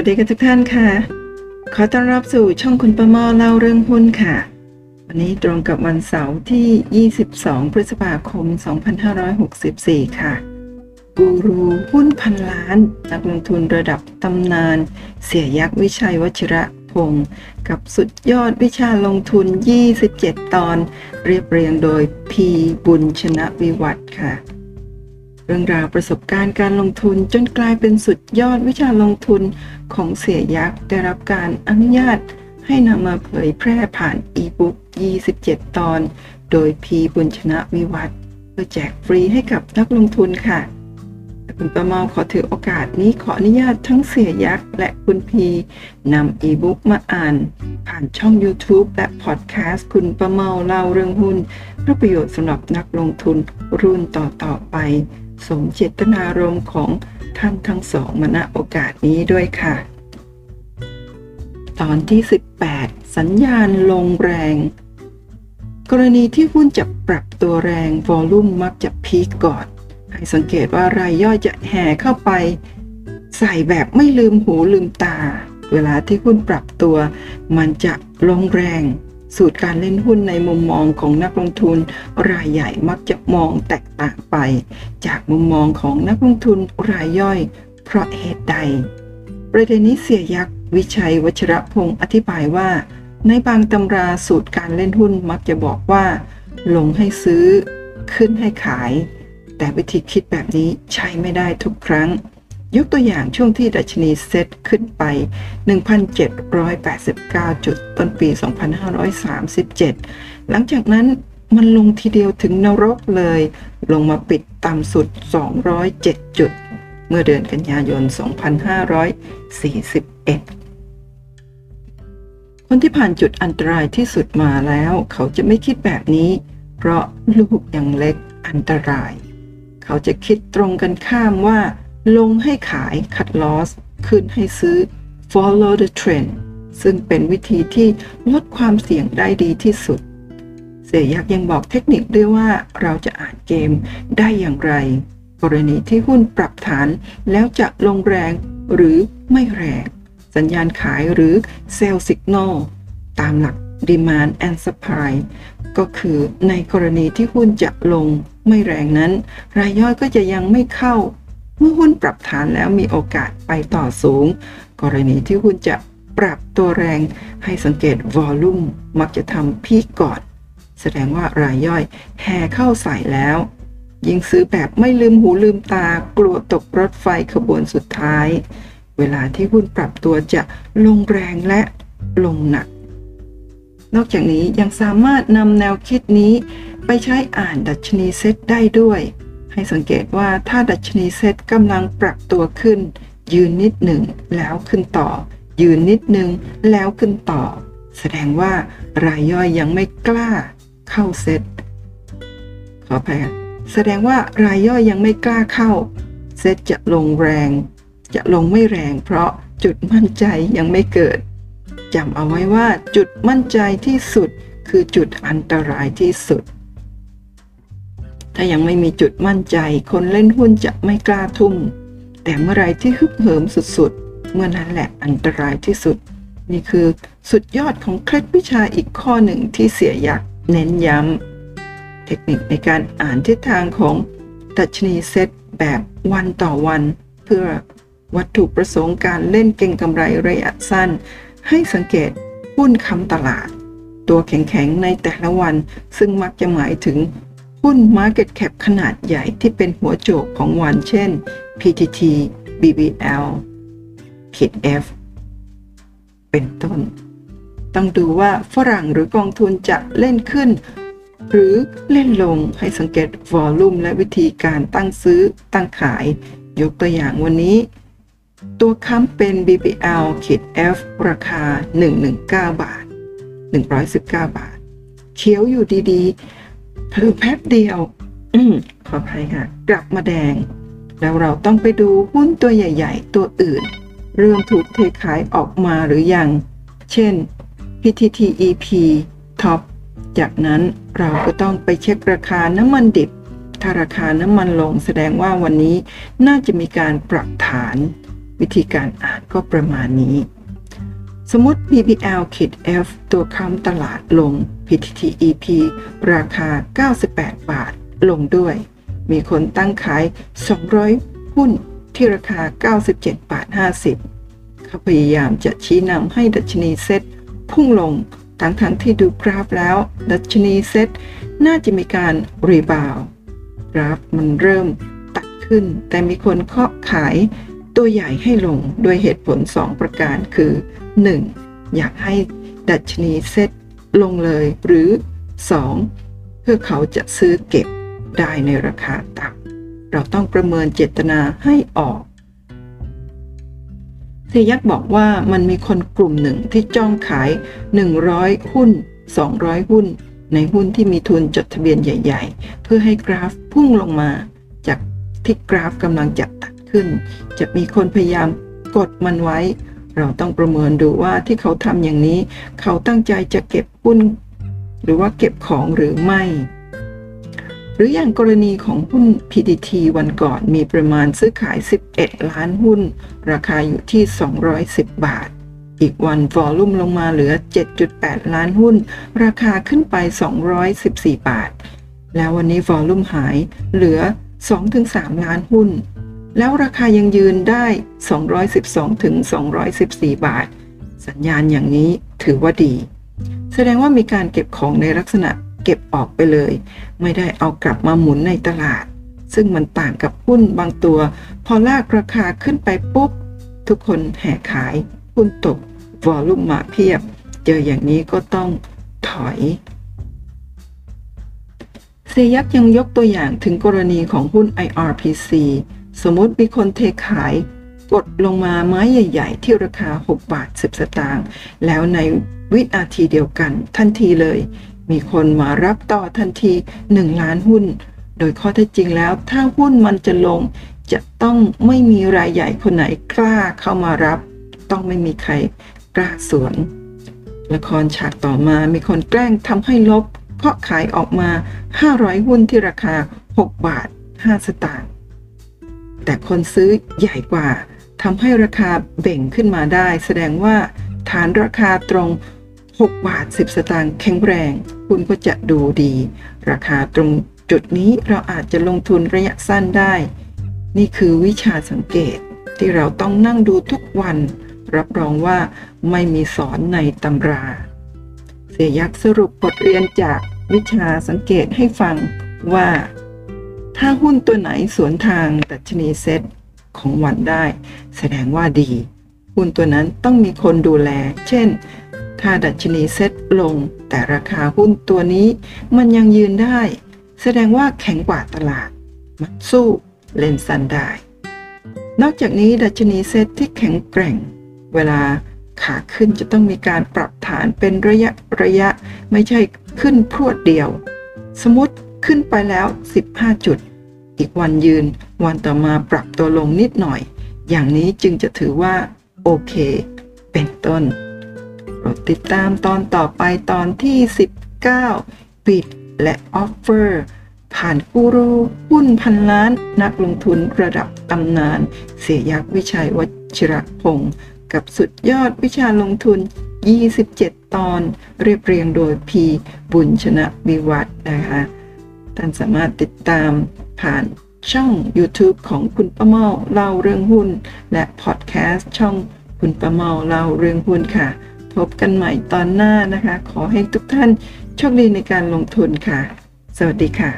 วัสดีกันทุกท่านค่ะ ขอต้อนรับสู่ช่องคุณประมอเล่าเรื่องหุ้นค่ะ วันนี้ตรงกับวันเสาร์ที่ 22 พฤษภาคม 2564 ค่ะ กูรูหุ้นพันล้าน นักลงทุนระดับตำนาน เสียยักษ์วิชัยวชิระพงศ์กับสุดยอดวิชาลงทุน 27 ตอน เรียบเรียงโดยพีบุญชนะวิวัฒน์ค่ะ เรื่องราวประสบการณ์การลงทุนจนกลายเป็นสุดยอดวิชาลงทุนของเสียยักษ์ได้รับการอนุญาตให้นำมาเผยแพร่ผ่านอีบุ๊ก 27 ตอน โดยพีบุญชนะวิวัฒน์เพื่อแจกฟรีให้กับนักลงทุนค่ะคุณประเมาขอถือโอกาสนี้ขออนุญาตทั้งเสียยักษ์และคุณพีนำอีบุ๊กมาอ่าน ผ่านช่อง YouTube และพอดแคสต์คุณประเมาเล่าเรื่องหุ้นเพื่อประโยชน์สำหรับนักลงทุนรุ่นต่อๆไป สมเจตนารมณ์ของท่านทั้งสองมาณโอกาสนี้ด้วยค่ะ ตอนที่ 18 สัญญาณลงแรง กรณีที่หุ้นจะปรับตัวแรงวอลลุ่มมักจะพีคก่อน ให้สังเกตว่ารายย่อยจะแห่เข้าไป ใส่แบบไม่ลืมหูลืมตา เวลาที่หุ้นปรับตัว มันจะลงแรง สูตรการเล่นหุ้นในมุมมองของนักลงทุนรายใหญ่มักจะมองแตกต่างไป จากมุมมองของนักลงทุนรายย่อย เพราะเหตุใด ประเด็นนี้เสียยักษ์วิชัยวัชระพงศ์อธิบายว่า ในบางตำราสูตรการเล่นหุ้นมักจะบอกว่า ลงให้ซื้อ ขึ้นให้ขาย แต่วิธีคิดแบบนี้ใช้ไม่ได้ทุกครั้ง ยกตัวอย่างช่วงที่ดัชนีเซตขึ้นไป 1,789 จุดต้นปี 2537 หลังจากนั้นมันลงทีเดียวถึงนรกเลย ลงมาปิดต่ำสุด 207 จุด เมื่อเดือนกันยายน 2541 คนที่ผ่านจุดอันตรายที่สุดมาแล้ว เขาจะไม่คิดแบบนี้ เพราะลูกยังเล็กอันตราย เขาจะคิดตรงกันข้ามว่า ลงให้ขายคัดลอสขึ้นให้ซื้อ follow the trend ซึ่งเป็นวิธีที่ลดความเสี่ยงได้ดีที่สุด เสียยักษ์ยังบอกเทคนิคด้วยว่าเราจะอ่านเกมได้อย่างไร กรณีที่หุ้นปรับฐานแล้วจะลงแรงหรือไม่แรง สัญญาณขายหรือ sell signal ตามหลัก demand and supply ก็คือในกรณีที่หุ้นจะลงไม่แรงนั้น รายย่อยก็จะยังไม่เข้า เมื่อหุ้นปรับฐานแล้วมีโอกาสไปต่อสูง กรณีที่หุ้นจะปรับตัวแรงให้สังเกต volume มักจะทำพีกก่อน แสดงว่ารายย่อยแห่เข้าใส่แล้ว ยิ่งซื้อแบบไม่ลืมหูลืมตากลัวตกรถไฟขบวนสุดท้าย เวลาที่หุ้นปรับตัวจะลงแรงและลงหนัก นอกจากนี้ยังสามารถนำแนวคิดนี้ไปใช้อ่านดัชนีเซ็ตได้ด้วย ให้สังเกตว่าถ้าดัชนีเซตกำลังปรับตัวขึ้น ยืนนิดหนึ่งแล้วขึ้นต่อ ยืนนิดหนึ่งแล้วขึ้นต่อ แสดงว่ารายย่อยยังไม่กล้าเข้าเซตขออภัยแสดงว่ารายย่อยยังไม่กล้าเข้า เซตจะลงแรง จะลงไม่แรง เพราะจุดมั่นใจยังไม่เกิดจำเอาไว้ว่าจุดมั่นใจที่สุดคือจุดอันตรายที่สุด ถ้ายังไม่มีจุดมั่นใจ คนเล่นหุ้นจะไม่กล้าทุ่ม แต่เมื่อไรที่ฮึกเหิมสุดๆ เมื่อนั้นแหละอันตรายที่สุด นี่คือสุดยอดของเคล็ดวิชาอีกข้อหนึ่งที่เสียยักษ์เน้นย้ำ เทคนิคในการอ่านทิศทางของดัชนีเซตแบบวันต่อวัน เพื่อวัตถุประสงค์การเล่นเก่งกำไรระยะสั้น ให้สังเกตหุ้นคำตลาด ตัวแข็งๆในแต่ละวันซึ่งมักจะหมายถึง หุ้น Market Cap ขนาดใหญ่ที่เป็นหัวโจกของวันเช่น PTT BBL ขีด F เป็นต้น ต้องดูว่าฝรั่งหรือกองทุนจะเล่นขึ้น หรือเล่นลงให้สังเกตวอลลุ่มและวิธีการตั้งซื้อตั้งขาย ยกตัวอย่างวันนี้ ตัวค้ำเป็น BBL ขีด F ราคา 119 บาท 119 บาท เขียวอยู่ดีๆ เพิ่มแป๊บเดียว อืมขออภัยค่ะ กลับมาแดง แล้วเราต้องไปดูหุ้นตัวใหญ่ ๆ ตัวอื่น เริ่มถูกเทขายออกมาหรือยัง เช่น PTTEP Top จากนั้นเราก็ต้องไปเช็คราคาน้ำมันดิบ ถ้าราคาน้ำมันลงแสดงว่าวันนี้น่าจะมีการปรับฐาน วิธีการอ่านก็ประมาณนี้ สมมติ BBL ขีด F ตัวค้ำตลาดลง PTTEP ราคา 98 บาท ลงด้วย มีคนตั้งขาย 200 หุ้นที่ราคา 97 บาท 50 เขาพยายามจะชี้นำให้ดัชนีเซ็ตพุ่งลง ทั้งทั้งที่ดูกราฟแล้ว ดัชนีเซ็ตน่าจะมีการ rebound กราฟมันเริ่มตัดขึ้น แต่มีคนเคาะขาย ตัวใหญ่ให้ลงด้วยเหตุผล 2 ประการคือ 1. อยากให้ดัชนีเซ็ตลงเลยหรือ 2. เพื่อเขาจะซื้อเก็บได้ในราคาต่ำเราต้องประเมินเจตนาให้ออกเซยักบอกว่ามันมีคนกลุ่มหนึ่งที่จ้องขาย 100 หุ้น 200 หุ้น ในหุ้นที่มีทุนจดทะเบียนใหญ่ ๆ เพื่อให้กราฟพุ่งลงมา จากที่กราฟกำลังจะตัด ขึ้น จะมีคนพยายามกดมันไว้ เราต้องประเมินดูว่าที่เขาทำอย่างนี้ เขาตั้งใจจะเก็บหุ้น หรือว่าเก็บของหรือไม่ หรืออย่างกรณีของหุ้น PDT วันก่อนมีประมาณซื้อขาย 11 ล้านหุ้น ราคาอยู่ที่ 210 บาทอีกวันวอลุ่มลงมาเหลือ 7.8 ล้านหุ้น ราคาขึ้นไป 214 บาท แล้ววันนี้วอลุ่มหายเหลือ 2-3 ล้านหุ้น แล้วราคายังยืนได้ 212 ถึง 214 บาท สัญญาณอย่างนี้ถือว่าดี แสดงว่ามีการเก็บของในลักษณะเก็บออกไปเลย ไม่ได้เอากลับมาหมุนในตลาด ซึ่งมันต่างกับหุ้นบางตัว พอลากราคาขึ้นไปปุ๊บ ทุกคนแห่ขาย หุ้นตก วอลลุ่มมาเพียบ เจออย่างนี้ก็ต้องถอยเซยักยังยกตัวอย่างถึงกรณีของหุ้น IRPC สมมติมีคนเทขายกดลงมาไม้ใหญ่ ๆ ที่ราคา 6 บาท 10 สตางค์แล้วในวินาทีเดียวกันทันทีเลย มีคนมารับต่อทันที 1 ล้านหุ้น โดยข้อเท็จจริงแล้ว ถ้าหุ้นมันจะลงจะต้องไม่มีรายใหญ่คนไหนกล้าเข้ามารับ ต้องไม่มีใครกล้าสวน ละครฉากต่อมามีคนแกล้งทำให้ลบเพราะขายออกมา 500 หุ้นที่ราคา 6 บาท 5 สตางค์ แต่คนซื้อใหญ่กว่าทำให้ราคาเบ่งขึ้นมาได้ แสดงว่าฐานราคาตรง 6 บาท 10 สตางค์แข็งแรง คุณก็จะดูดี ราคาตรงจุดนี้เราอาจจะลงทุนระยะสั้นได้ นี่คือวิชาสังเกตที่เราต้องนั่งดูทุกวัน รับรองว่าไม่มีสอนในตำรา เสียยักษ์สรุปบทเรียนจากวิชาสังเกตให้ฟังว่า ถ้าหุ้นตัวไหนสวนทางดัชนีเซ็ตของวันได้ แสดงว่าดี หุ้นตัวนั้นต้องมีคนดูแล เช่น ถ้าดัชนีเซ็ตลง แต่ราคาหุ้นตัวนี้ มันยังยืนได้ แสดงว่าแข็งกว่าตลาด มันสู้เล่นสันได้ นอกจากนี้ดัชนีเซ็ตที่แข็งแกร่ง เวลาขาขึ้นจะต้องมีการปรับฐานเป็นระยะระยะ ไม่ใช่ขึ้นพรวดเดียว สมมติขึ้นไปแล้ว 15 จุด อีกวันยืน วันต่อมาปรับตัวลงนิดหน่อย อย่างนี้จึงจะถือว่า โอเค เป็นต้นโปรดติดตามตอนต่อไปตอนที่ 19 ปิดและออฟเฟอร์ ผ่านกูรูหุ้นพันล้าน นักลงทุนระดับตำนาน เสียยักษ์วิชัยวชิระพงศ์กับสุดยอดวิชาลงทุน 27 ตอน เรียบเรียงโดยพีบุญชนะวิวัฒน์นะคะ ท่านสามารถติดตามผ่านช่อง YouTube ของคุณประเมาเล่าเรื่องหุ้น และพอดแคสต์ช่องคุณประเมาเล่าเรื่องหุ้นค่ะ พบกันใหม่ตอนหน้านะคะ ขอให้ทุกท่านโชคดีในการลงทุนค่ะ สวัสดีค่ะ